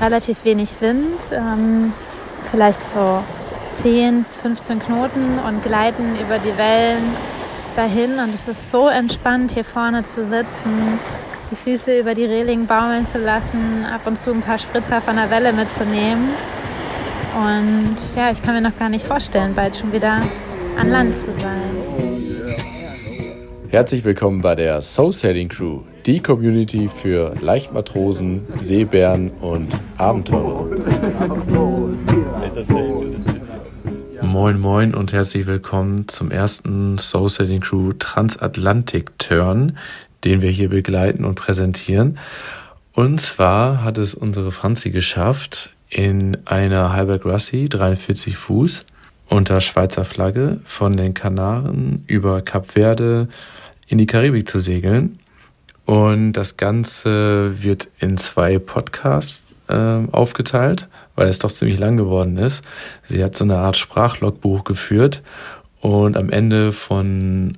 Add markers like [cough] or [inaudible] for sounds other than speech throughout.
relativ wenig Wind, ähm, vielleicht so 10, 15 Knoten und gleiten über die Wellen dahin. Und es ist so entspannt, hier vorne zu sitzen, die Füße über die Reling baumeln zu lassen, ab und zu ein paar Spritzer von der Welle mitzunehmen. Und ja, ich kann mir noch gar nicht vorstellen, bald schon wieder an Land zu sein. Herzlich willkommen bei der Soul Sailing Crew, die Community für Leichtmatrosen, Seebären und Abenteurer. Moin Moin und herzlich willkommen zum ersten Soul Sailing Crew Transatlantic Turn, den wir hier begleiten und präsentieren. Und zwar hat es unsere Franzi geschafft, in einer Halberg Russi, 43 Fuß, unter Schweizer Flagge von den Kanaren über Kap Verde in die Karibik zu segeln. Und das Ganze wird in zwei Podcasts äh, aufgeteilt, weil es doch ziemlich lang geworden ist. Sie hat so eine Art Sprachlogbuch geführt und am Ende von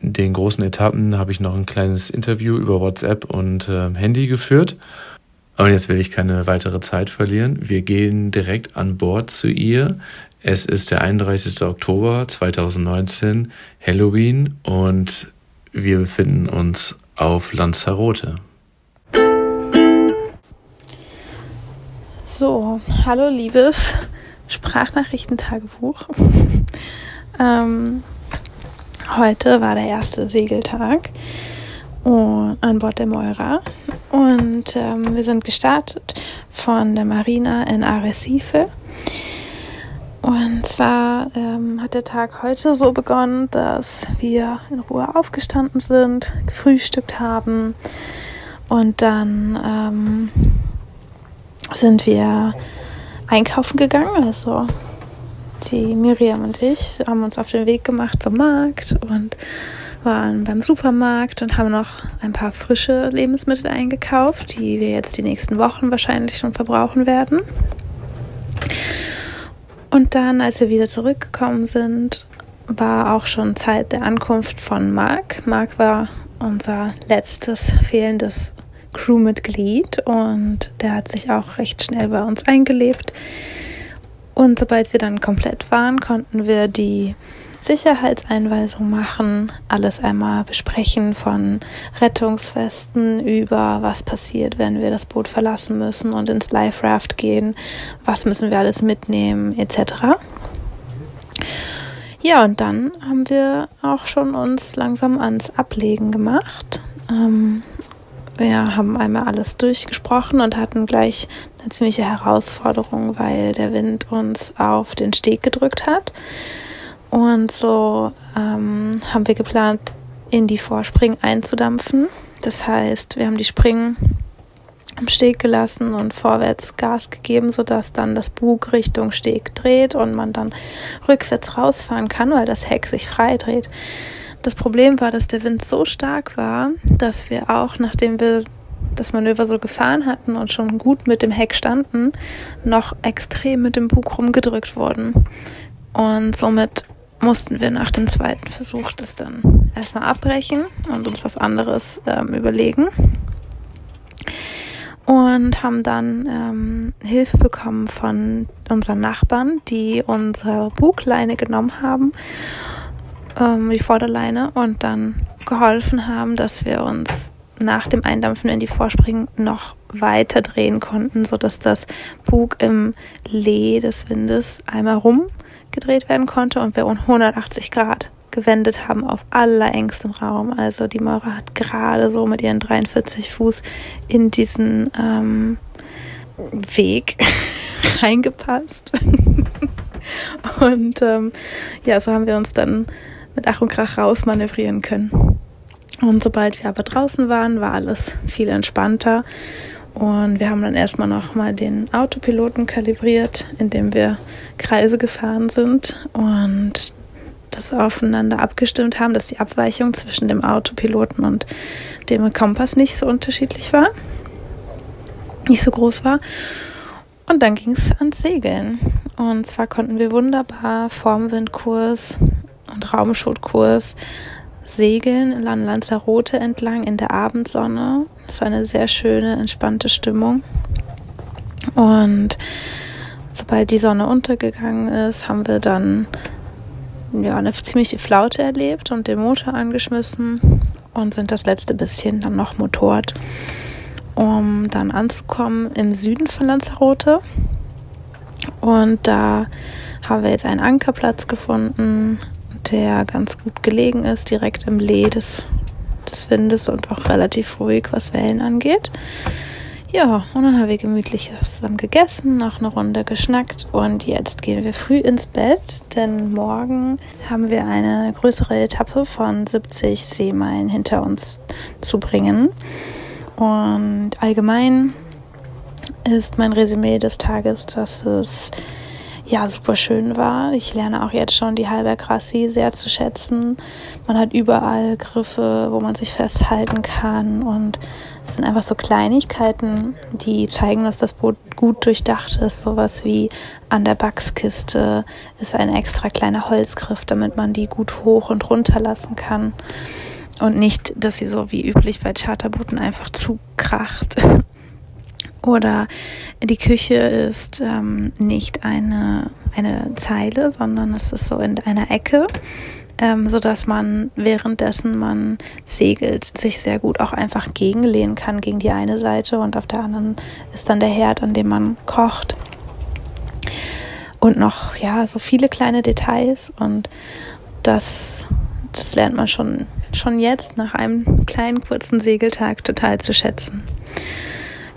den großen Etappen habe ich noch ein kleines Interview über WhatsApp und äh, Handy geführt. Aber jetzt will ich keine weitere Zeit verlieren. Wir gehen direkt an Bord zu ihr. Es ist der 31. Oktober 2019, Halloween und wir befinden uns auf Lanzarote. So, hallo liebes Sprachnachrichtentagebuch. [laughs] ähm, heute war der erste Segeltag an Bord der Moira und ähm, wir sind gestartet von der Marina in Arrecife. Und zwar ähm, hat der Tag heute so begonnen, dass wir in Ruhe aufgestanden sind, gefrühstückt haben und dann ähm, sind wir einkaufen gegangen. Also die Miriam und ich haben uns auf den Weg gemacht zum Markt und waren beim Supermarkt und haben noch ein paar frische Lebensmittel eingekauft, die wir jetzt die nächsten Wochen wahrscheinlich schon verbrauchen werden. Und dann, als wir wieder zurückgekommen sind, war auch schon Zeit der Ankunft von Mark. Mark war unser letztes fehlendes Crewmitglied und der hat sich auch recht schnell bei uns eingelebt. Und sobald wir dann komplett waren, konnten wir die Sicherheitseinweisung machen, alles einmal besprechen von Rettungswesten über was passiert, wenn wir das Boot verlassen müssen und ins Life Raft gehen, was müssen wir alles mitnehmen etc. Ja, und dann haben wir auch schon uns langsam ans Ablegen gemacht. Ähm, wir haben einmal alles durchgesprochen und hatten gleich eine ziemliche Herausforderung, weil der Wind uns auf den Steg gedrückt hat. Und so ähm, haben wir geplant, in die Vorspringen einzudampfen. Das heißt, wir haben die Springen am Steg gelassen und vorwärts Gas gegeben, sodass dann das Bug Richtung Steg dreht und man dann rückwärts rausfahren kann, weil das Heck sich frei dreht. Das Problem war, dass der Wind so stark war, dass wir auch, nachdem wir das Manöver so gefahren hatten und schon gut mit dem Heck standen, noch extrem mit dem Bug rumgedrückt wurden. Und somit mussten wir nach dem zweiten Versuch das dann erstmal abbrechen und uns was anderes ähm, überlegen. Und haben dann ähm, Hilfe bekommen von unseren Nachbarn, die unsere Bugleine genommen haben, ähm, die Vorderleine, und dann geholfen haben, dass wir uns nach dem Eindampfen in die Vorspringen noch weiter drehen konnten, sodass das Bug im Lee des Windes einmal rum gedreht werden konnte und wir um 180 Grad gewendet haben auf allerengstem Raum. Also die Maurer hat gerade so mit ihren 43 Fuß in diesen ähm, Weg [laughs] reingepasst. [laughs] und ähm, ja, so haben wir uns dann mit Ach und Krach rausmanövrieren können. Und sobald wir aber draußen waren, war alles viel entspannter. Und wir haben dann erstmal nochmal den Autopiloten kalibriert, indem wir Kreise gefahren sind und das aufeinander abgestimmt haben, dass die Abweichung zwischen dem Autopiloten und dem Kompass nicht so unterschiedlich war, nicht so groß war. Und dann ging es ans Segeln. Und zwar konnten wir wunderbar Formwindkurs und Raumschutkurs segeln an Lanzarote entlang in der Abendsonne. Es war eine sehr schöne, entspannte Stimmung. Und sobald die Sonne untergegangen ist, haben wir dann ja, eine ziemliche Flaute erlebt und den Motor angeschmissen und sind das letzte bisschen dann noch motort, um dann anzukommen im Süden von Lanzarote. Und da haben wir jetzt einen Ankerplatz gefunden, der ganz gut gelegen ist, direkt im Lee des, des Windes und auch relativ ruhig, was Wellen angeht. Ja, und dann haben wir gemütlich zusammen gegessen, noch eine Runde geschnackt und jetzt gehen wir früh ins Bett, denn morgen haben wir eine größere Etappe von 70 Seemeilen hinter uns zu bringen. Und allgemein ist mein Resümee des Tages, dass es ja super schön war. Ich lerne auch jetzt schon die Halberkrassi sehr zu schätzen. Man hat überall Griffe, wo man sich festhalten kann und es sind einfach so Kleinigkeiten, die zeigen, dass das Boot gut durchdacht ist. Sowas wie an der Backskiste ist ein extra kleiner Holzgriff, damit man die gut hoch und runter lassen kann. Und nicht, dass sie so wie üblich bei Charterbooten einfach zukracht. [laughs] Oder die Küche ist ähm, nicht eine, eine Zeile, sondern es ist so in einer Ecke, ähm, so dass man währenddessen man segelt sich sehr gut auch einfach gegenlehnen kann gegen die eine Seite und auf der anderen ist dann der Herd, an dem man kocht. Und noch, ja, so viele kleine Details und das, das lernt man schon, schon jetzt nach einem kleinen kurzen Segeltag total zu schätzen.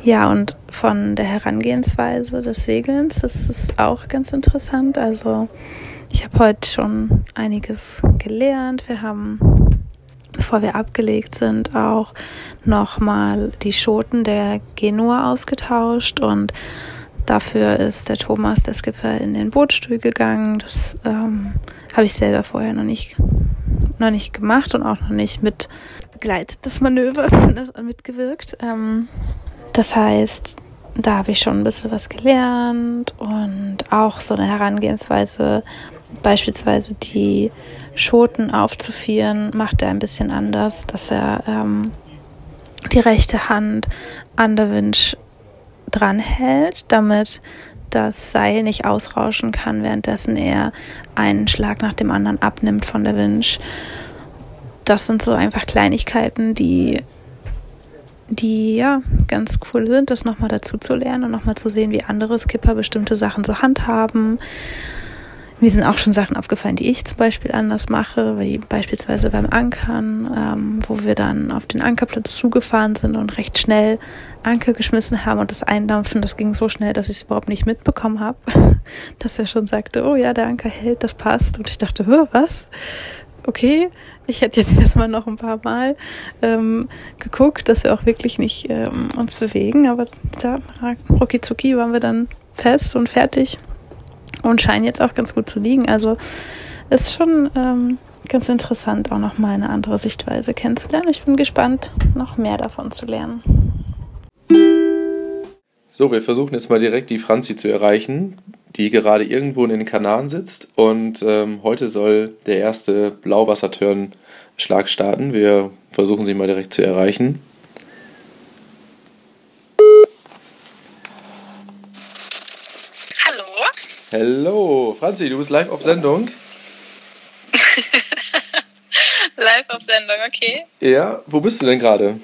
Ja, und von der Herangehensweise des Segelns, das ist auch ganz interessant. Also ich habe heute schon einiges gelernt. Wir haben, bevor wir abgelegt sind, auch nochmal die Schoten der Genua ausgetauscht und dafür ist der Thomas, der Skipper, in den Bootstuhl gegangen. Das ähm, habe ich selber vorher noch nicht, noch nicht gemacht und auch noch nicht mit begleitet, das Manöver [laughs] mitgewirkt. Ähm, das heißt, da habe ich schon ein bisschen was gelernt und auch so eine Herangehensweise, beispielsweise die Schoten aufzuführen, macht er ein bisschen anders, dass er ähm, die rechte Hand an der Winch dranhält, damit das Seil nicht ausrauschen kann, währenddessen er einen Schlag nach dem anderen abnimmt von der Winch. Das sind so einfach Kleinigkeiten, die die ja ganz cool sind, das nochmal dazu zu lernen und nochmal zu sehen, wie andere Skipper bestimmte Sachen so handhaben. Mir sind auch schon Sachen aufgefallen, die ich zum Beispiel anders mache, wie beispielsweise beim Ankern, ähm, wo wir dann auf den Ankerplatz zugefahren sind und recht schnell Anker geschmissen haben und das Eindampfen, das ging so schnell, dass ich es überhaupt nicht mitbekommen habe, [laughs] dass er schon sagte, oh ja, der Anker hält, das passt. Und ich dachte, was? Okay, ich hätte jetzt [laughs] erstmal noch ein paar Mal ähm, geguckt, dass wir auch wirklich nicht ähm, uns bewegen, aber da, rucki zucki, waren wir dann fest und fertig und scheinen jetzt auch ganz gut zu liegen. Also ist schon ähm, ganz interessant, auch nochmal eine andere Sichtweise kennenzulernen. Ich bin gespannt, noch mehr davon zu lernen. So, wir versuchen jetzt mal direkt die Franzi zu erreichen die gerade irgendwo in den Kanaren sitzt. Und ähm, heute soll der erste Blauwassertörn-Schlag starten. Wir versuchen sie mal direkt zu erreichen. Hallo. Hallo, Franzi, du bist live auf Sendung. [laughs] live auf Sendung, okay. Ja, wo bist du denn gerade?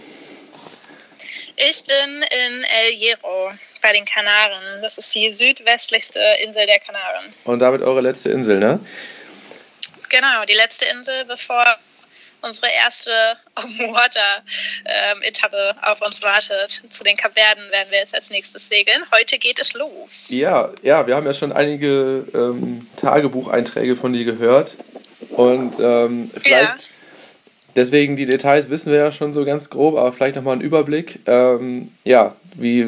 Ich bin in El Hierro bei den Kanaren. Das ist die südwestlichste Insel der Kanaren. Und damit eure letzte Insel, ne? Genau, die letzte Insel, bevor unsere erste [laughs] Open-Water-Etappe auf uns wartet. Zu den Kapverden werden wir jetzt als nächstes segeln. Heute geht es los. Ja, ja, wir haben ja schon einige ähm, Tagebucheinträge von dir gehört. Und ähm, vielleicht ja. Deswegen die Details wissen wir ja schon so ganz grob, aber vielleicht nochmal ein Überblick. Ähm, ja, wie,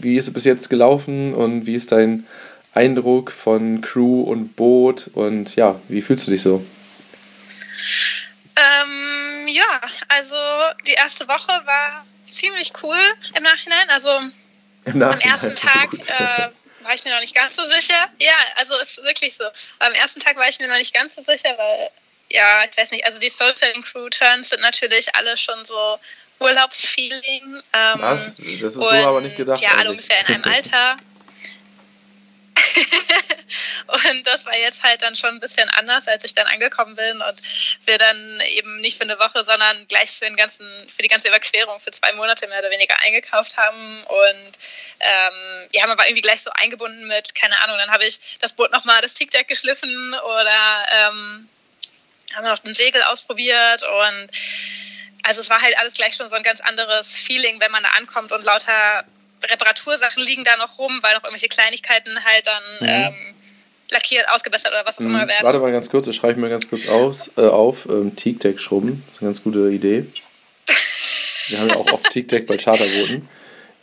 wie ist es bis jetzt gelaufen und wie ist dein Eindruck von Crew und Boot und ja, wie fühlst du dich so? Ähm, ja, also die erste Woche war ziemlich cool im Nachhinein. Also Im Nachhinein am ersten Tag äh, war ich mir noch nicht ganz so sicher. Ja, also ist wirklich so. Am ersten Tag war ich mir noch nicht ganz so sicher, weil ja, ich weiß nicht, also die Soul Crew Turns sind natürlich alle schon so Urlaubsfeeling. Ähm, Was? Das ist und, so aber nicht gedacht. Ja, alle ungefähr in einem Alter. [laughs] und das war jetzt halt dann schon ein bisschen anders, als ich dann angekommen bin und wir dann eben nicht für eine Woche, sondern gleich für den ganzen, für die ganze Überquerung für zwei Monate mehr oder weniger eingekauft haben und ähm, ja, man war irgendwie gleich so eingebunden mit, keine Ahnung, dann habe ich das Boot nochmal das Tickdeck geschliffen oder ähm, haben noch ein Segel ausprobiert und also es war halt alles gleich schon so ein ganz anderes Feeling, wenn man da ankommt und lauter Reparatursachen liegen da noch rum, weil noch irgendwelche Kleinigkeiten halt dann mhm. ähm, lackiert, ausgebessert oder was auch immer mhm. werden. Warte mal ganz kurz, das schreibe ich mir ganz kurz aus, äh, auf. Ähm, Teak-Deck schrubben, das ist eine ganz gute Idee. [laughs] Wir haben ja auch oft Teak-Deck bei Charterbooten.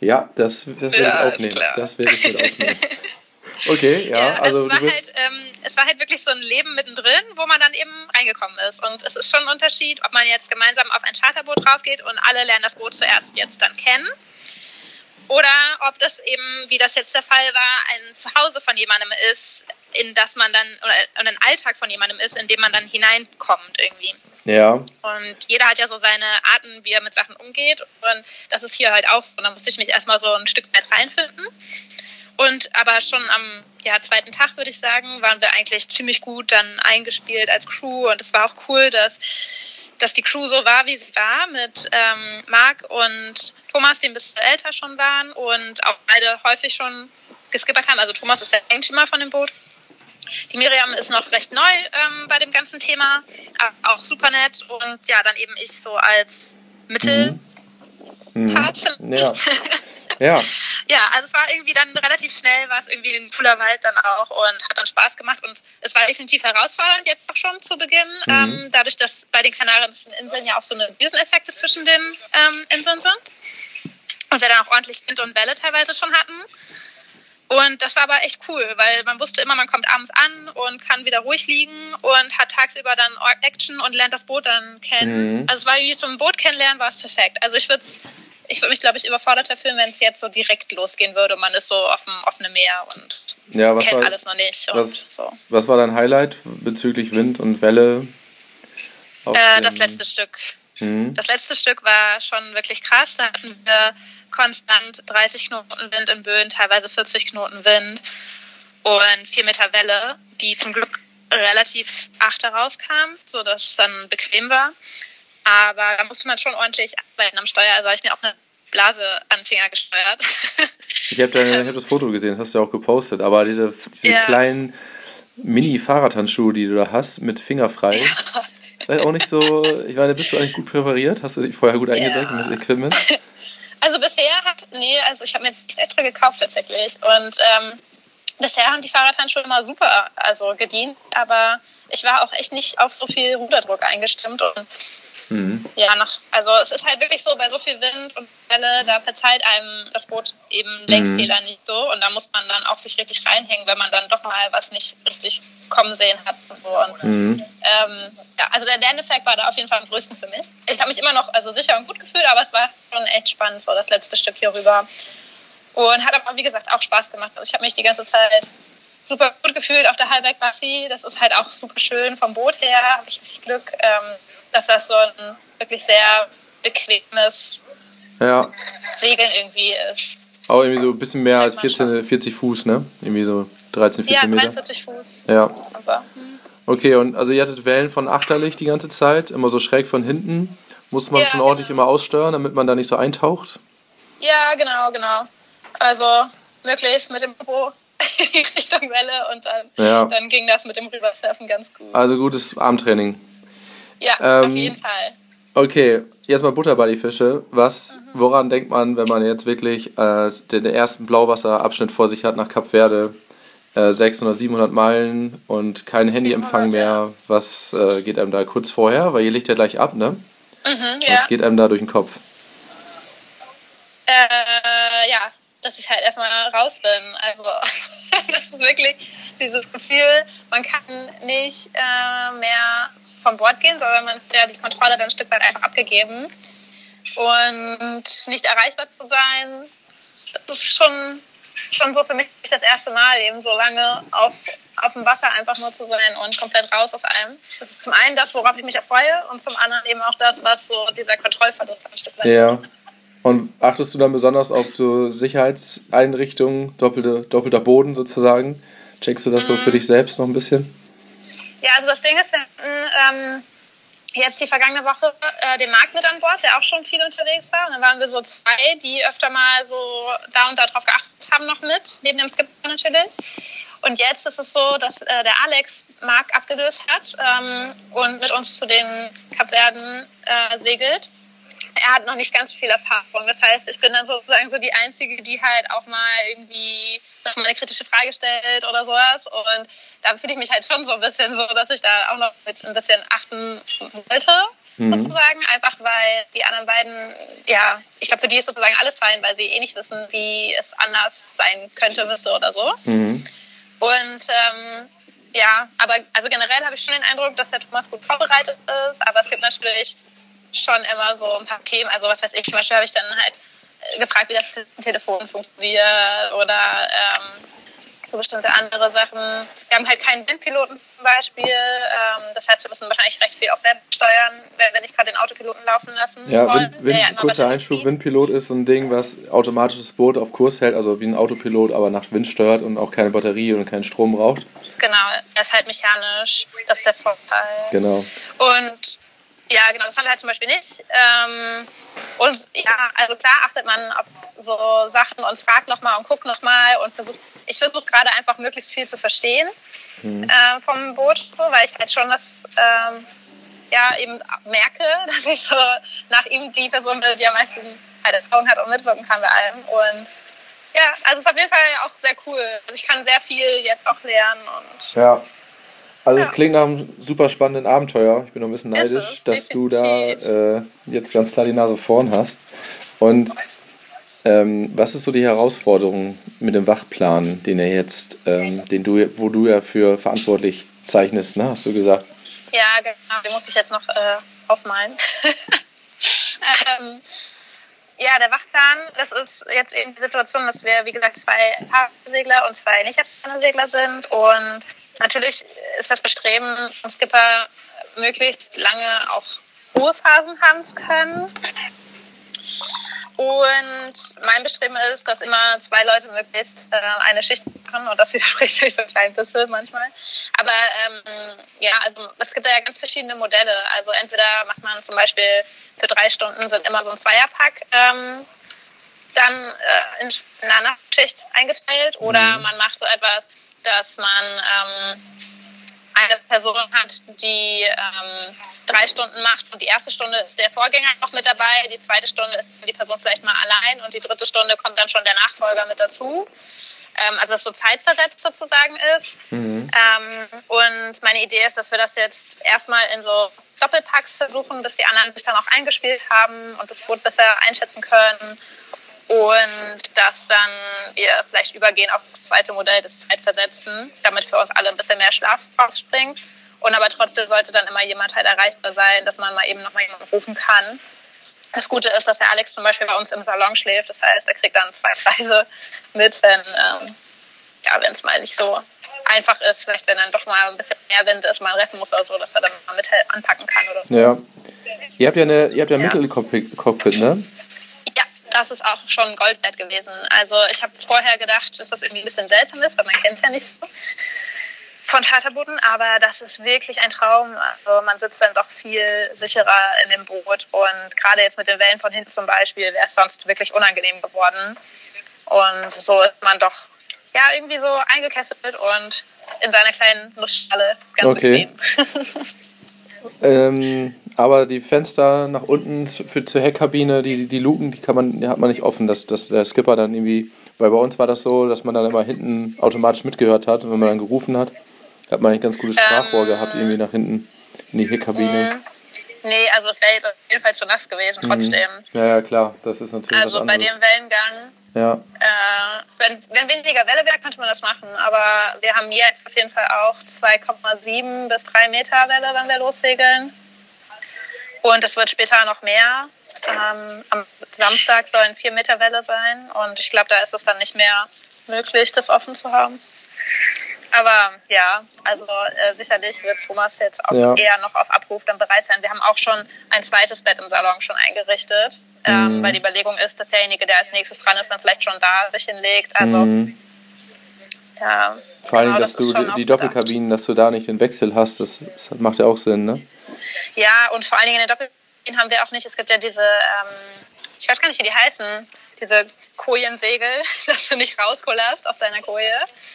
Ja, das, das werde ja, ich aufnehmen. Das werde ich mit aufnehmen. [laughs] Okay, ja, ja also, es war halt, ähm, es war halt wirklich so ein Leben mittendrin, wo man dann eben reingekommen ist. Und es ist schon ein Unterschied, ob man jetzt gemeinsam auf ein Charterboot drauf geht und alle lernen das Boot zuerst jetzt dann kennen. Oder ob das eben, wie das jetzt der Fall war, ein Zuhause von jemandem ist, in das man dann, oder ein Alltag von jemandem ist, in dem man dann hineinkommt irgendwie. Ja. Und jeder hat ja so seine Arten, wie er mit Sachen umgeht. Und das ist hier halt auch. Und da musste ich mich erstmal so ein Stück weit reinfinden. Und aber schon am ja, zweiten Tag, würde ich sagen, waren wir eigentlich ziemlich gut dann eingespielt als Crew. Und es war auch cool, dass, dass die Crew so war, wie sie war, mit ähm, Marc und Thomas, die ein bisschen älter schon waren und auch beide häufig schon geskippert haben. Also Thomas ist der Eigentümer von dem Boot. Die Miriam ist noch recht neu ähm, bei dem ganzen Thema, auch super nett. Und ja, dann eben ich so als Mittelpart. Mhm. Mhm. Ja. Ja. [laughs] ja, also es war irgendwie dann relativ schnell, war es irgendwie ein cooler Wald dann auch und hat dann Spaß gemacht und es war definitiv herausfordernd jetzt auch schon zu Beginn, mhm. ähm, dadurch, dass bei den Kanarischen Inseln ja auch so eine Düseneffekte zwischen den ähm, Inseln sind und wir dann auch ordentlich Wind und Welle teilweise schon hatten. Und das war aber echt cool, weil man wusste immer, man kommt abends an und kann wieder ruhig liegen und hat tagsüber dann Action und lernt das Boot dann kennen. Mhm. Also es war wie zum Boot kennenlernen, war es perfekt. Also ich würde ich würde mich, glaube ich, überforderter fühlen, wenn es jetzt so direkt losgehen würde. Man ist so auf dem offenen Meer und ja, kennt war, alles noch nicht. Was, so. was war dein Highlight bezüglich Wind und Welle? Äh, das letzte Stück. Mhm. Das letzte Stück war schon wirklich krass. Da hatten wir konstant 30 Knoten Wind in Böen, teilweise 40 Knoten Wind und 4 Meter Welle, die zum Glück relativ achter rauskam, sodass es dann bequem war. Aber da musste man schon ordentlich arbeiten am Steuer. Also habe ich mir auch eine Blase an den Finger gesteuert. ich habe hab das Foto gesehen, das hast du ja auch gepostet. Aber diese, diese ja. kleinen Mini-Fahrradhandschuhe, die du da hast, mit fingerfrei, ja. halt auch nicht so. Ich meine, bist du eigentlich gut präpariert? Hast du dich vorher gut eingedeckt ja. mit Equipment? [laughs] Also bisher hat, nee, also ich habe mir jetzt extra gekauft tatsächlich. Und ähm, bisher haben die Fahrradhandschuhe immer super also gedient, aber ich war auch echt nicht auf so viel Ruderdruck eingestimmt und Mhm. Ja, nach, also es ist halt wirklich so, bei so viel Wind und Welle, da verzeiht einem das Boot eben Lenkfehler mhm. nicht so und da muss man dann auch sich richtig reinhängen, wenn man dann doch mal was nicht richtig kommen sehen hat und so. Und, mhm. ähm, ja, also der Lerneffekt war da auf jeden Fall am größten für mich. Ich habe mich immer noch also sicher und gut gefühlt, aber es war schon echt spannend, so das letzte Stück hier rüber. Und hat aber, wie gesagt, auch Spaß gemacht. Also ich habe mich die ganze Zeit super gut gefühlt auf der Halbweg Bassi. Das ist halt auch super schön vom Boot her. Habe ich richtig Glück. Ähm, dass das so ein wirklich sehr bequemes ja. Segeln irgendwie ist. Auch irgendwie so ein bisschen mehr als 14, 40 Fuß, ne? Irgendwie so 13, 14 ja, Meter. 43 Fuß. Ja. Aber, hm. Okay, und also ihr hattet Wellen von Achterlicht die ganze Zeit, immer so schräg von hinten. Musste man ja, schon ordentlich genau. immer aussteuern, damit man da nicht so eintaucht? Ja, genau, genau. Also möglichst mit dem Po [laughs] Richtung Welle und dann, ja. dann ging das mit dem Rübersurfen ganz gut. Also gutes Armtraining. Ja, ähm, auf jeden Fall. Okay, jetzt mal Butter bei die Fische. Was, mhm. woran denkt man, wenn man jetzt wirklich äh, den ersten Blauwasserabschnitt vor sich hat nach Kap Verde? Äh, 600, 700 Meilen und kein Handyempfang mehr. Ja. Was äh, geht einem da kurz vorher? Weil ihr legt ja gleich ab, ne? Mhm, ja. Was geht einem da durch den Kopf? Äh, ja, dass ich halt erstmal raus bin. Also, [laughs] das ist wirklich dieses Gefühl, man kann nicht äh, mehr vom Bord gehen, sondern man hat ja die Kontrolle dann ein Stück weit einfach abgegeben. Und nicht erreichbar zu sein, das ist schon schon so für mich das erste Mal, eben so lange auf, auf dem Wasser einfach nur zu sein und komplett raus aus allem. Das ist zum einen das, worauf ich mich erfreue und zum anderen eben auch das, was so dieser Kontrollverlust ein Stück weit Ja. Und achtest du dann besonders auf so Sicherheitseinrichtungen, doppelte, doppelter Boden sozusagen? Checkst du das mhm. so für dich selbst noch ein bisschen? Ja, also das Ding ist, wir hatten ähm, jetzt die vergangene Woche äh, den Markt mit an Bord, der auch schon viel unterwegs war. Und dann waren wir so zwei, die öfter mal so da und da drauf geachtet haben noch mit, neben dem Skipper natürlich. Und jetzt ist es so, dass äh, der Alex Mark abgelöst hat ähm, und mit uns zu den Kapverden äh, segelt er hat noch nicht ganz viel Erfahrung. Das heißt, ich bin dann sozusagen so die Einzige, die halt auch mal irgendwie mal eine kritische Frage stellt oder sowas. Und da fühle ich mich halt schon so ein bisschen so, dass ich da auch noch mit ein bisschen achten sollte, mhm. sozusagen. Einfach weil die anderen beiden, ja, ich glaube, für die ist sozusagen alles fein, weil sie eh nicht wissen, wie es anders sein könnte, müsste oder so. Mhm. Und ähm, ja, aber also generell habe ich schon den Eindruck, dass der Thomas gut vorbereitet ist, aber es gibt natürlich schon immer so ein paar Themen. Also was weiß ich, zum Beispiel habe ich dann halt äh, gefragt, wie das Telefon funktioniert oder ähm, so bestimmte andere Sachen. Wir haben halt keinen Windpiloten zum Beispiel. Ähm, das heißt, wir müssen wahrscheinlich recht viel auch selbst steuern, wenn ich gerade den Autopiloten laufen lassen ja, wollen. Wind, Wind, ja kurzer Einschub, Windpilot ist so ein Ding, was automatisches Boot auf Kurs hält, also wie ein Autopilot, aber nach Wind steuert und auch keine Batterie und keinen Strom braucht. Genau, er ist halt mechanisch. Das ist der Vorteil. Genau. Und ja, genau, das haben wir halt zum Beispiel nicht. Ähm, und ja, also klar achtet man auf so Sachen und fragt nochmal und guckt nochmal und versucht, ich versuche gerade einfach möglichst viel zu verstehen mhm. äh, vom Boot, so, weil ich halt schon das, ähm, ja, eben merke, [laughs] dass ich so nach ihm die Person bin, die am meisten halt Erfahrung hat und mitwirken kann bei allem. Und ja, also es ist auf jeden Fall auch sehr cool. Also ich kann sehr viel jetzt auch lernen und ja. Also es klingt nach einem super spannenden Abenteuer. Ich bin noch ein bisschen neidisch, dass definitiv. du da äh, jetzt ganz klar die Nase vorn hast. Und ähm, was ist so die Herausforderung mit dem Wachplan, den er jetzt, ähm, den du, wo du ja für verantwortlich zeichnest, ne? Hast du gesagt? Ja, genau. Den muss ich jetzt noch äh, aufmalen. [laughs] ähm, ja, der Wachplan, das ist jetzt eben die Situation, dass wir, wie gesagt, zwei Segler und zwei nicht Segler sind und Natürlich ist das Bestreben vom Skipper, möglichst lange auch Ruhephasen haben zu können. Und mein Bestreben ist, dass immer zwei Leute möglichst äh, eine Schicht machen und das [laughs] widerspricht sich so ein klein bisschen manchmal. Aber ähm, ja, also es gibt ja ganz verschiedene Modelle. Also entweder macht man zum Beispiel für drei Stunden sind immer so ein Zweierpack ähm, dann äh, in einer Nachtschicht eingeteilt oder mhm. man macht so etwas dass man ähm, eine Person hat, die ähm, drei Stunden macht und die erste Stunde ist der Vorgänger noch mit dabei, die zweite Stunde ist die Person vielleicht mal allein und die dritte Stunde kommt dann schon der Nachfolger mit dazu. Ähm, also dass so zeitversetzt sozusagen ist. Mhm. Ähm, und meine Idee ist, dass wir das jetzt erstmal in so Doppelpacks versuchen, bis die anderen sich dann auch eingespielt haben und das Boot besser einschätzen können und dass dann wir vielleicht übergehen auf das zweite Modell des Zeitversetzten, damit für uns alle ein bisschen mehr Schlaf rausspringt. Und aber trotzdem sollte dann immer jemand halt erreichbar sein, dass man mal eben nochmal jemanden rufen kann. Das Gute ist, dass der Alex zum Beispiel bei uns im Salon schläft. Das heißt, er kriegt dann zwei Kreise mit, wenn ähm, ja, wenn es mal nicht so einfach ist, vielleicht wenn dann doch mal ein bisschen mehr Wind ist, mal retten muss oder so, dass er dann mal mit anpacken kann oder so. Ja. Ihr habt ja eine, ihr habt ja ein ja. Mittelcockpit, ne? Das ist auch schon Gold wert gewesen. Also ich habe vorher gedacht, dass das irgendwie ein bisschen seltsam ist, weil man kennt es ja nicht so von Charterbooten, aber das ist wirklich ein Traum. Also man sitzt dann doch viel sicherer in dem Boot und gerade jetzt mit den Wellen von hinten zum Beispiel wäre es sonst wirklich unangenehm geworden. Und so ist man doch ja irgendwie so eingekesselt und in seiner kleinen Nussschale ganz okay. bequem. [laughs] ähm, aber die Fenster nach unten für, zur Heckkabine, die, die Luken, die kann man, die hat man nicht offen, dass, dass der Skipper dann irgendwie, weil bei uns war das so, dass man dann immer hinten automatisch mitgehört hat und wenn man dann gerufen hat, hat man ein ganz gutes Sprachrohr ähm, gehabt, irgendwie nach hinten in die Heckkabine. Nee, also es wäre auf jeden Fall zu nass gewesen, mhm. trotzdem. Ja, ja, klar, das ist natürlich Also bei dem Wellengang, ja. Äh, wenn, wenn weniger Welle wäre, könnte man das machen, aber wir haben jetzt auf jeden Fall auch 2,7 bis 3 Meter Welle, wenn wir lossegeln. Und es wird später noch mehr. Ähm, am Samstag sollen vier Meter Welle sein und ich glaube, da ist es dann nicht mehr möglich, das offen zu haben. Aber ja, also äh, sicherlich wird Thomas jetzt auch ja. eher noch auf Abruf dann bereit sein. Wir haben auch schon ein zweites Bett im Salon schon eingerichtet, ähm, mhm. weil die Überlegung ist, dass derjenige, der als nächstes dran ist, dann vielleicht schon da sich hinlegt. Also mhm. ja. Vor allem, genau, dass das du die Doppelkabinen, dass du da nicht den Wechsel hast, das, das, macht ja auch Sinn, ne? Ja, und vor allen Dingen in den Doppelkabinen haben wir auch nicht, es gibt ja diese, ähm, ich weiß gar nicht, wie die heißen, diese Kojensegel, [laughs] dass du nicht rauskullerst aus deiner Koje,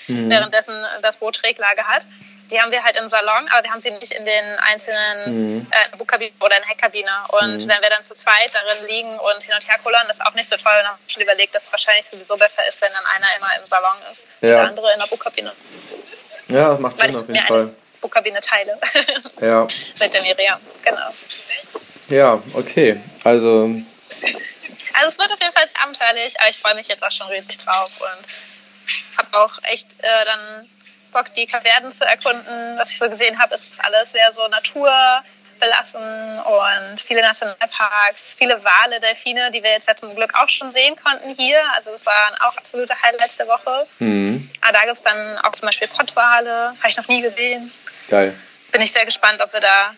mhm. währenddessen das Boot Schräglage hat. Die haben wir halt im Salon, aber wir haben sie nicht in den einzelnen mhm. äh, Bugkabinen oder in der Heckkabine. Und mhm. wenn wir dann zu zweit darin liegen und hin und her kullern, ist auch nicht so toll. Und haben schon überlegt, dass es wahrscheinlich sowieso besser ist, wenn dann einer immer im Salon ist ja. der andere in der Bugkabine. Ja, das macht Weil Sinn auf jeden Fall. Bugkabine teile. [laughs] ja. Mit der Miriam, genau. Ja, okay. Also also es wird auf jeden Fall abenteuerlich, aber ich freue mich jetzt auch schon riesig drauf und habe auch echt äh, dann Bock, die Kaverden zu erkunden. Was ich so gesehen habe, ist alles sehr so naturbelassen und viele Nationalparks, viele Wale, Delfine, die wir jetzt ja zum Glück auch schon sehen konnten hier. Also das waren auch absolute Highlights der Woche. Mhm. Aber da gibt es dann auch zum Beispiel Pottwale, habe ich noch nie gesehen. Geil. Bin ich sehr gespannt, ob wir da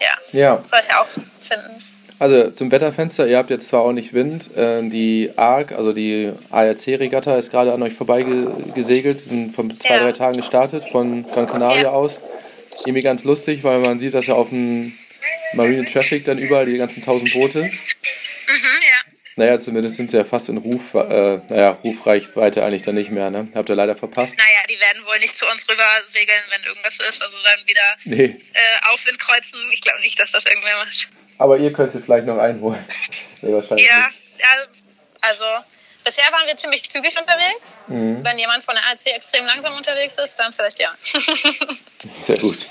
ja, ja. solche auch finden. Also zum Wetterfenster, ihr habt jetzt zwar auch nicht Wind, äh, die ARC, also die ARC-Regatta ist gerade an euch vorbei gesegelt, sind vor zwei, ja. drei Tagen gestartet von Gran Canaria ja. aus. Irgendwie ganz lustig, weil man sieht, dass ja auf dem Marine Traffic dann überall die ganzen tausend Boote. Mhm, ja. Naja, zumindest sind sie ja fast in Ruf, äh, naja, Rufreichweite eigentlich dann nicht mehr, ne? Habt ihr leider verpasst. Naja, die werden wohl nicht zu uns rüber segeln, wenn irgendwas ist, also dann wieder nee. äh, Aufwind kreuzen. Ich glaube nicht, dass das irgendwer macht. Aber ihr könnt sie vielleicht noch einholen. nee, wahrscheinlich ja, ja, also bisher waren wir ziemlich zügig unterwegs. Mhm. Wenn jemand von der AC extrem langsam unterwegs ist, dann vielleicht ja. [laughs] Sehr gut.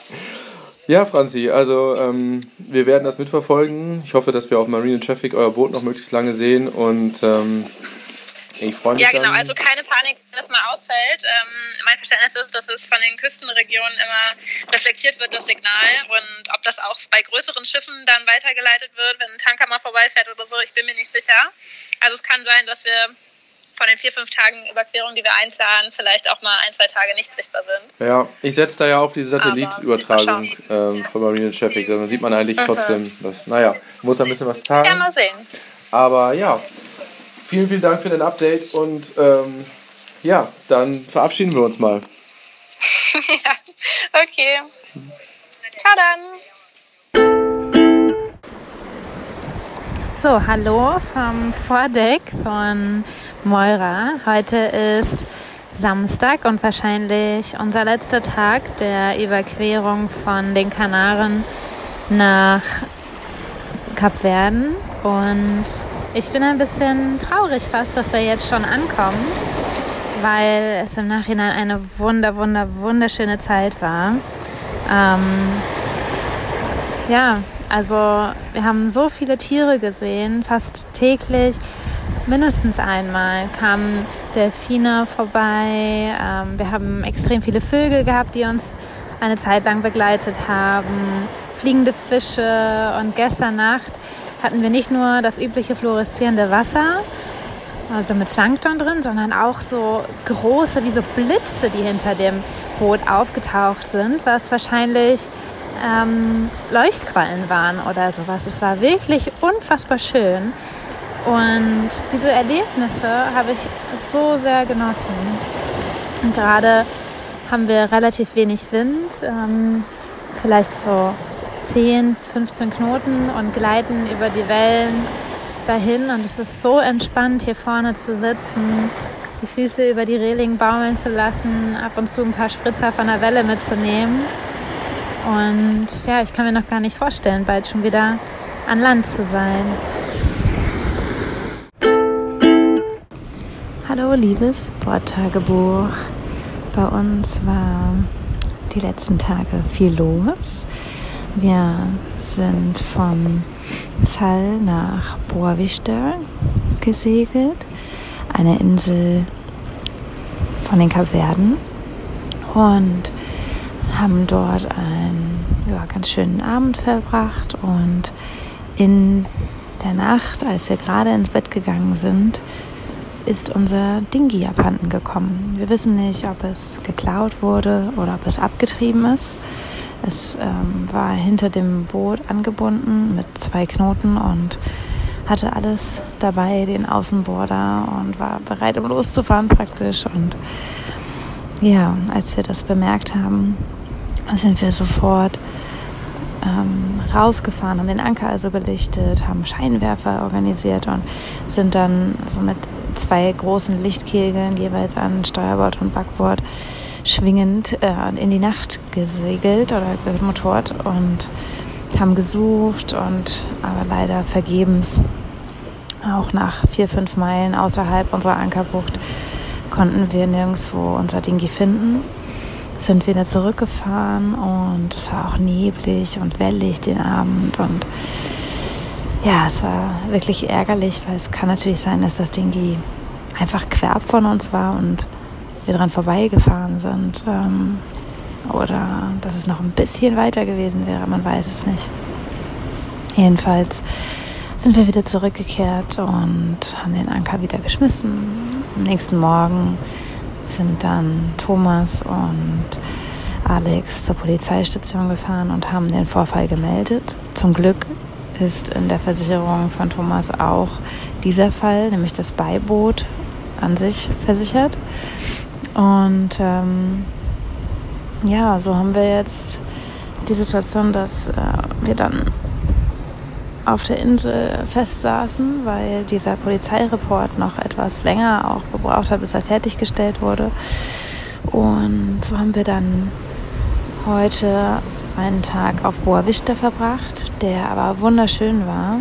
Ja, Franzi, also ähm, wir werden das mitverfolgen. Ich hoffe, dass wir auf Marine Traffic euer Boot noch möglichst lange sehen und ähm, ich freue mich. Ja, genau, also keine Panik, wenn das mal ausfällt. Ähm, mein Verständnis ist, dass es von den Küstenregionen immer reflektiert wird, das Signal. Und ob das auch bei größeren Schiffen dann weitergeleitet wird, wenn ein Tanker mal vorbeifährt oder so, ich bin mir nicht sicher. Also es kann sein, dass wir von den vier, fünf Tagen Überquerung, die wir einplanen, vielleicht auch mal ein, zwei Tage nicht sichtbar sind. Ja, ich setze da ja auch die Satellitübertragung ähm, von Marine Traffic. Dann sieht man eigentlich mhm. trotzdem, dass, naja, muss ein bisschen was tagen. Ja, mal sehen. Aber ja, vielen, vielen Dank für dein Update und ähm, ja, dann verabschieden wir uns mal. ja, [laughs] okay. Ciao dann. So, hallo vom Vordeck von Moira. Heute ist Samstag und wahrscheinlich unser letzter Tag der Überquerung von den Kanaren nach Kapverden. Und ich bin ein bisschen traurig fast, dass wir jetzt schon ankommen, weil es im Nachhinein eine wunder, wunder, wunderschöne Zeit war. Ähm, ja, also wir haben so viele Tiere gesehen, fast täglich mindestens einmal kamen Delfine vorbei. Ähm, wir haben extrem viele Vögel gehabt, die uns eine Zeit lang begleitet haben, fliegende Fische und gestern Nacht hatten wir nicht nur das übliche fluoreszierende Wasser, also mit Plankton drin, sondern auch so große, wie so Blitze, die hinter dem Boot aufgetaucht sind, was wahrscheinlich ähm, Leuchtquallen waren oder sowas. Es war wirklich unfassbar schön. Und diese Erlebnisse habe ich so sehr genossen. Und gerade haben wir relativ wenig Wind, ähm, vielleicht so 10, 15 Knoten und gleiten über die Wellen dahin. Und es ist so entspannt, hier vorne zu sitzen, die Füße über die Reling baumeln zu lassen, ab und zu ein paar Spritzer von der Welle mitzunehmen. Und ja, ich kann mir noch gar nicht vorstellen, bald schon wieder an Land zu sein. Hallo, liebes Bordtagebuch. Bei uns war die letzten Tage viel los. Wir sind von Zall nach Boavista gesegelt, eine Insel von den Kapverden und haben dort einen ja, ganz schönen Abend verbracht und in der Nacht, als wir gerade ins Bett gegangen sind, ist unser Dingi abhanden gekommen. Wir wissen nicht, ob es geklaut wurde oder ob es abgetrieben ist. Es ähm, war hinter dem Boot angebunden mit zwei Knoten und hatte alles dabei, den Außenborder und war bereit, um loszufahren praktisch. Und ja, als wir das bemerkt haben, sind wir sofort ähm, rausgefahren, haben den Anker also gelichtet, haben Scheinwerfer organisiert und sind dann so mit zwei großen Lichtkegeln jeweils an Steuerbord und Backbord schwingend äh, in die Nacht gesegelt oder gemotort und haben gesucht und aber leider vergebens. Auch nach vier, fünf Meilen außerhalb unserer Ankerbucht konnten wir nirgendwo unser Dingi finden. Sind wieder zurückgefahren und es war auch neblig und wellig den Abend und ja, es war wirklich ärgerlich, weil es kann natürlich sein, dass das Dingi einfach quer von uns war und wir dran vorbeigefahren sind. Ähm, oder dass es noch ein bisschen weiter gewesen wäre, man weiß es nicht. Jedenfalls sind wir wieder zurückgekehrt und haben den Anker wieder geschmissen. Am nächsten Morgen sind dann Thomas und Alex zur Polizeistation gefahren und haben den Vorfall gemeldet. Zum Glück ist in der Versicherung von Thomas auch dieser Fall, nämlich das Beiboot an sich versichert. Und ähm, ja, so haben wir jetzt die Situation, dass äh, wir dann auf der Insel festsaßen, weil dieser Polizeireport noch etwas länger auch gebraucht hat, bis er fertiggestellt wurde. Und so haben wir dann heute einen Tag auf Boa Vista verbracht, der aber wunderschön war.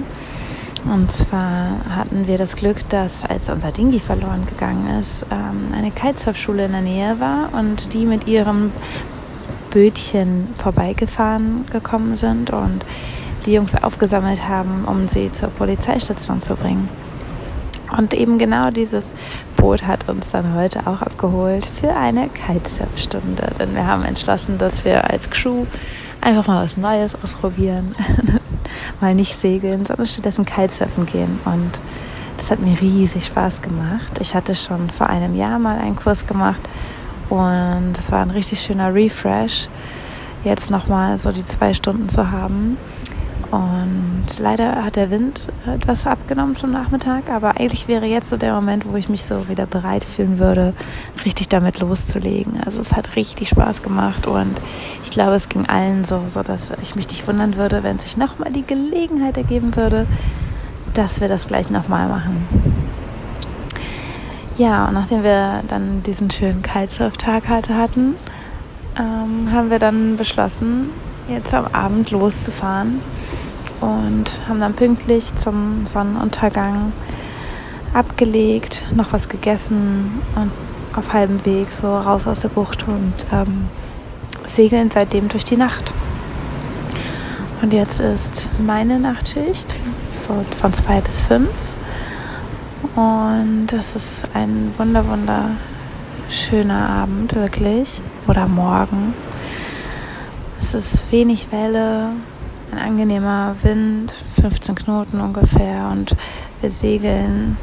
Und zwar hatten wir das Glück, dass als unser Dingi verloren gegangen ist, ähm, eine Kitesurfschule in der Nähe war und die mit ihrem Bötchen vorbeigefahren gekommen sind und die Jungs aufgesammelt haben, um sie zur Polizeistation zu bringen. Und eben genau dieses Boot hat uns dann heute auch abgeholt für eine Kitesurfstunde. Denn wir haben entschlossen, dass wir als Crew einfach mal was Neues ausprobieren. [laughs] mal nicht segeln, sondern stattdessen Kitesurfen gehen. Und das hat mir riesig Spaß gemacht. Ich hatte schon vor einem Jahr mal einen Kurs gemacht und das war ein richtig schöner Refresh, jetzt nochmal so die zwei Stunden zu haben. Und leider hat der Wind etwas abgenommen zum Nachmittag, aber eigentlich wäre jetzt so der Moment, wo ich mich so wieder bereit fühlen würde, richtig damit loszulegen. Also es hat richtig Spaß gemacht und ich glaube, es ging allen so, so dass ich mich nicht wundern würde, wenn sich nochmal die Gelegenheit ergeben würde, dass wir das gleich nochmal machen. Ja, und nachdem wir dann diesen schönen Kitesurf-Tag hatten, ähm, haben wir dann beschlossen, jetzt am Abend loszufahren und haben dann pünktlich zum Sonnenuntergang abgelegt, noch was gegessen und auf halbem Weg so raus aus der Bucht und ähm, segeln seitdem durch die Nacht. Und jetzt ist meine Nachtschicht, so von zwei bis fünf. Und das ist ein wunder, wunder schöner Abend, wirklich. Oder Morgen. Es ist wenig Welle, ein angenehmer Wind, 15 Knoten ungefähr. Und wir segeln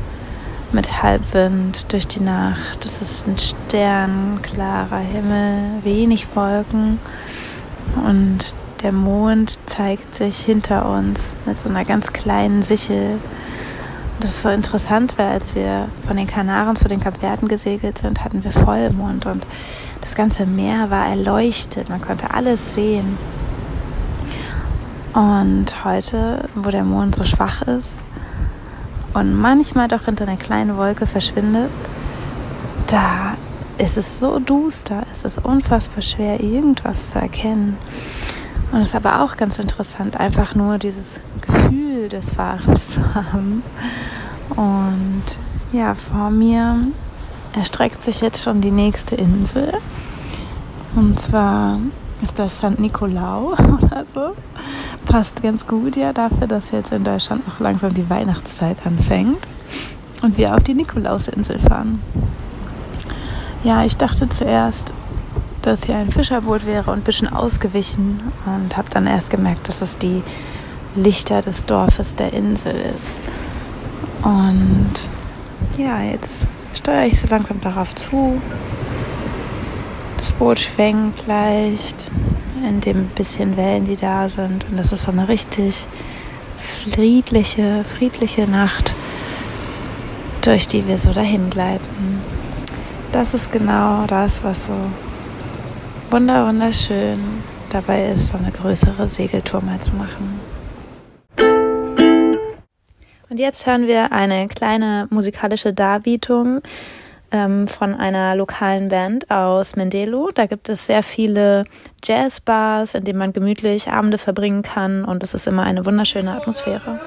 mit Halbwind durch die Nacht. Es ist ein sternklarer Himmel, wenig Wolken. Und der Mond zeigt sich hinter uns mit so einer ganz kleinen Sichel. Das so interessant, weil als wir von den Kanaren zu den Kapverden gesegelt sind, hatten wir Vollmond und das ganze Meer war erleuchtet. Man konnte alles sehen. Und heute, wo der Mond so schwach ist und manchmal doch hinter einer kleinen Wolke verschwindet, da ist es so duster, es ist unfassbar schwer, irgendwas zu erkennen. Und es ist aber auch ganz interessant, einfach nur dieses Gefühl des Fahrens zu haben. Und ja, vor mir erstreckt sich jetzt schon die nächste Insel. Und zwar ist das St. Nicolau [laughs] oder so. Passt ganz gut ja dafür, dass jetzt in Deutschland noch langsam die Weihnachtszeit anfängt und wir auf die Nikolausinsel fahren. Ja, ich dachte zuerst, dass hier ein Fischerboot wäre und ein bisschen ausgewichen und habe dann erst gemerkt, dass es die Lichter des Dorfes der Insel ist. Und ja, jetzt steuere ich so langsam darauf zu. Das Boot schwenkt leicht in dem bisschen Wellen, die da sind. Und das ist so eine richtig friedliche, friedliche Nacht, durch die wir so dahin gleiten. Das ist genau das, was so wunderschön dabei ist, so eine größere Segeltour mal zu machen. Und jetzt hören wir eine kleine musikalische Darbietung ähm, von einer lokalen Band aus Mendelo. Da gibt es sehr viele Jazzbars, in denen man gemütlich Abende verbringen kann und es ist immer eine wunderschöne Atmosphäre.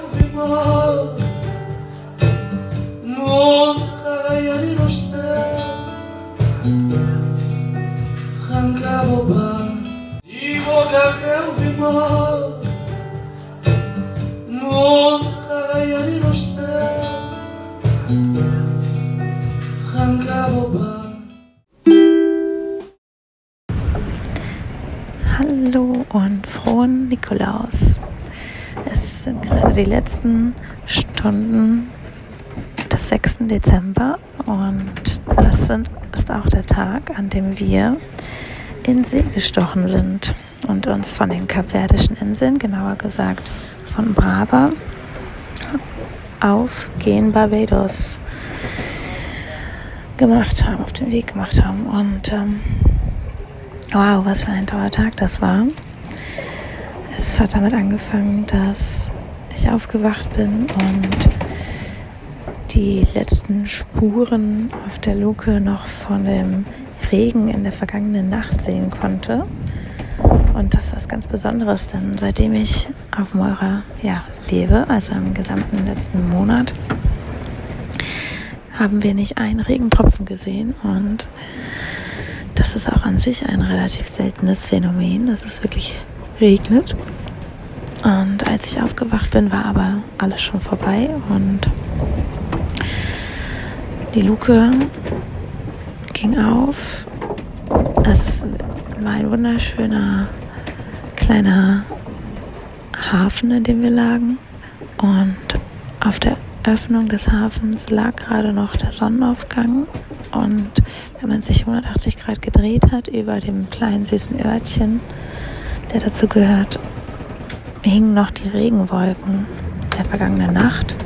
Hallo und frohen Nikolaus. Es sind gerade die letzten Stunden des 6. Dezember und das sind, ist auch der Tag, an dem wir in See gestochen sind und uns von den Kapverdischen Inseln, genauer gesagt von Brava, auf Gen Barbados gemacht haben, auf den Weg gemacht haben. Und ähm, wow, was für ein toller Tag das war. Es hat damit angefangen, dass ich aufgewacht bin und die letzten Spuren auf der Luke noch von dem Regen in der vergangenen Nacht sehen konnte. Und das ist was ganz Besonderes, denn seitdem ich auf Moira ja, lebe, also im gesamten letzten Monat, haben wir nicht einen Regentropfen gesehen. Und das ist auch an sich ein relativ seltenes Phänomen, dass es wirklich regnet. Und als ich aufgewacht bin, war aber alles schon vorbei und die Luke ging auf. Es war ein wunderschöner kleiner Hafen, in dem wir lagen. Und auf der Öffnung des Hafens lag gerade noch der Sonnenaufgang. Und wenn man sich 180 Grad gedreht hat über dem kleinen süßen Örtchen, der dazu gehört, hingen noch die Regenwolken der vergangenen Nacht.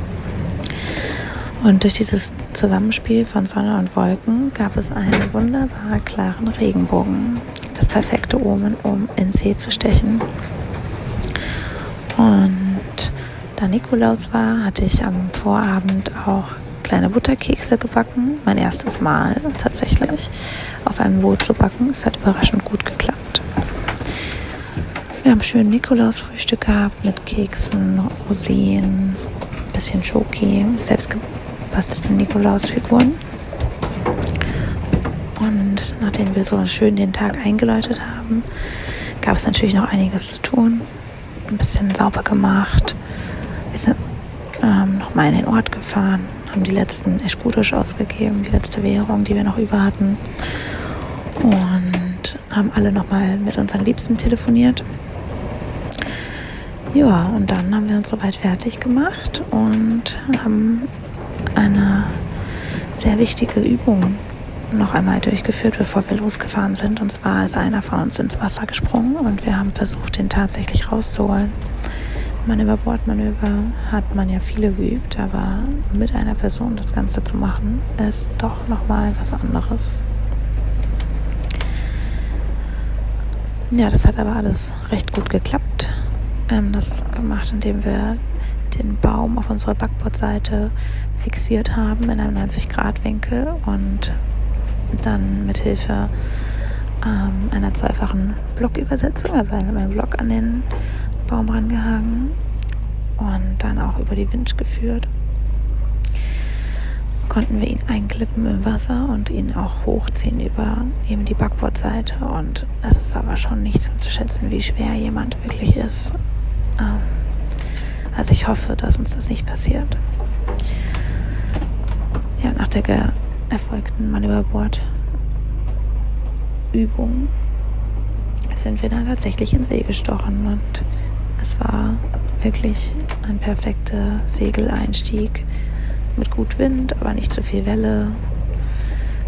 Und durch dieses Zusammenspiel von Sonne und Wolken gab es einen wunderbar klaren Regenbogen. Das perfekte Omen, um in See zu stechen. Und da Nikolaus war, hatte ich am Vorabend auch kleine Butterkekse gebacken. Mein erstes Mal tatsächlich auf einem Boot zu backen. Es hat überraschend gut geklappt. Wir haben schön Nikolaus-Frühstück gehabt mit Keksen, Rosinen, ein bisschen Schoki, selbst gebastelten Nikolausfiguren. Nachdem wir so schön den Tag eingeläutet haben, gab es natürlich noch einiges zu tun. Ein bisschen sauber gemacht. Wir sind ähm, nochmal in den Ort gefahren, haben die letzten Escudos ausgegeben, die letzte Währung, die wir noch über hatten. Und haben alle nochmal mit unseren Liebsten telefoniert. Ja, und dann haben wir uns soweit fertig gemacht und haben eine sehr wichtige Übung noch einmal durchgeführt, bevor wir losgefahren sind. Und zwar ist einer von uns ins Wasser gesprungen und wir haben versucht, den tatsächlich rauszuholen. Manöver-Bordmanöver hat man ja viele geübt, aber mit einer Person das Ganze zu machen, ist doch nochmal was anderes. Ja, das hat aber alles recht gut geklappt. Wir haben das gemacht, indem wir den Baum auf unserer Backbordseite fixiert haben in einem 90-Grad-Winkel und dann mit Hilfe ähm, einer zweifachen Blockübersetzung, also mit meinem Block an den Baum rangehangen und dann auch über die Winch geführt, konnten wir ihn einklippen im Wasser und ihn auch hochziehen über eben die Backbordseite. Und es ist aber schon nicht zu unterschätzen, wie schwer jemand wirklich ist. Ähm, also ich hoffe, dass uns das nicht passiert. Ja, nach der erfolgten Manöverbordübung sind wir dann tatsächlich in See gestochen und es war wirklich ein perfekter Segeleinstieg mit gut Wind, aber nicht zu viel Welle.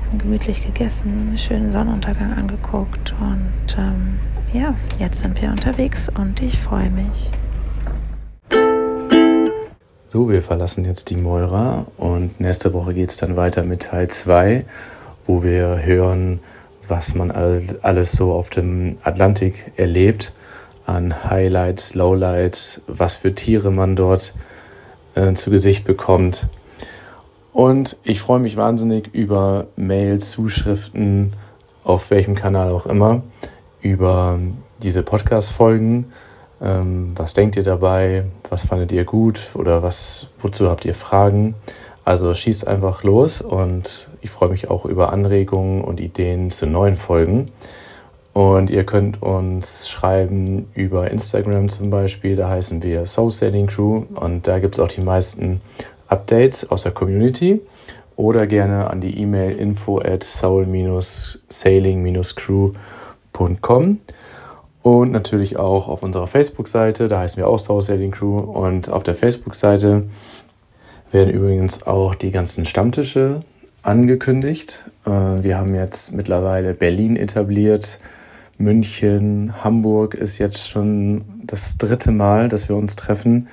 Haben gemütlich gegessen, schönen Sonnenuntergang angeguckt und ähm, ja, jetzt sind wir unterwegs und ich freue mich. So, wir verlassen jetzt die Moira und nächste Woche geht es dann weiter mit Teil 2, wo wir hören, was man alles so auf dem Atlantik erlebt an Highlights, Lowlights, was für Tiere man dort äh, zu Gesicht bekommt. Und ich freue mich wahnsinnig über Mails, Zuschriften, auf welchem Kanal auch immer, über diese Podcast-Folgen. Ähm, was denkt ihr dabei? Was fandet ihr gut? Oder was, wozu habt ihr Fragen? Also schießt einfach los und ich freue mich auch über Anregungen und Ideen zu neuen Folgen. Und ihr könnt uns schreiben über Instagram zum Beispiel, da heißen wir Soul Sailing Crew und da gibt es auch die meisten Updates aus der Community oder gerne an die E-Mail info at soul-sailing-crew.com und natürlich auch auf unserer Facebook-Seite, da heißen wir auch Soul Sailing Crew und auf der Facebook-Seite werden übrigens auch die ganzen Stammtische angekündigt. Äh, wir haben jetzt mittlerweile Berlin etabliert, München, Hamburg ist jetzt schon das dritte Mal, dass wir uns treffen.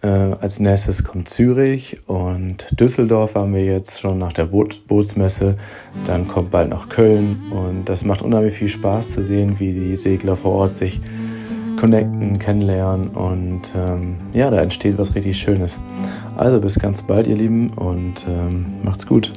Äh, als nächstes kommt Zürich und Düsseldorf haben wir jetzt schon nach der Boot Bootsmesse. Dann kommt bald noch Köln und das macht unheimlich viel Spaß zu sehen, wie die Segler vor Ort sich connecten, kennenlernen und ähm, ja, da entsteht was richtig Schönes. Also bis ganz bald, ihr Lieben, und ähm, macht's gut.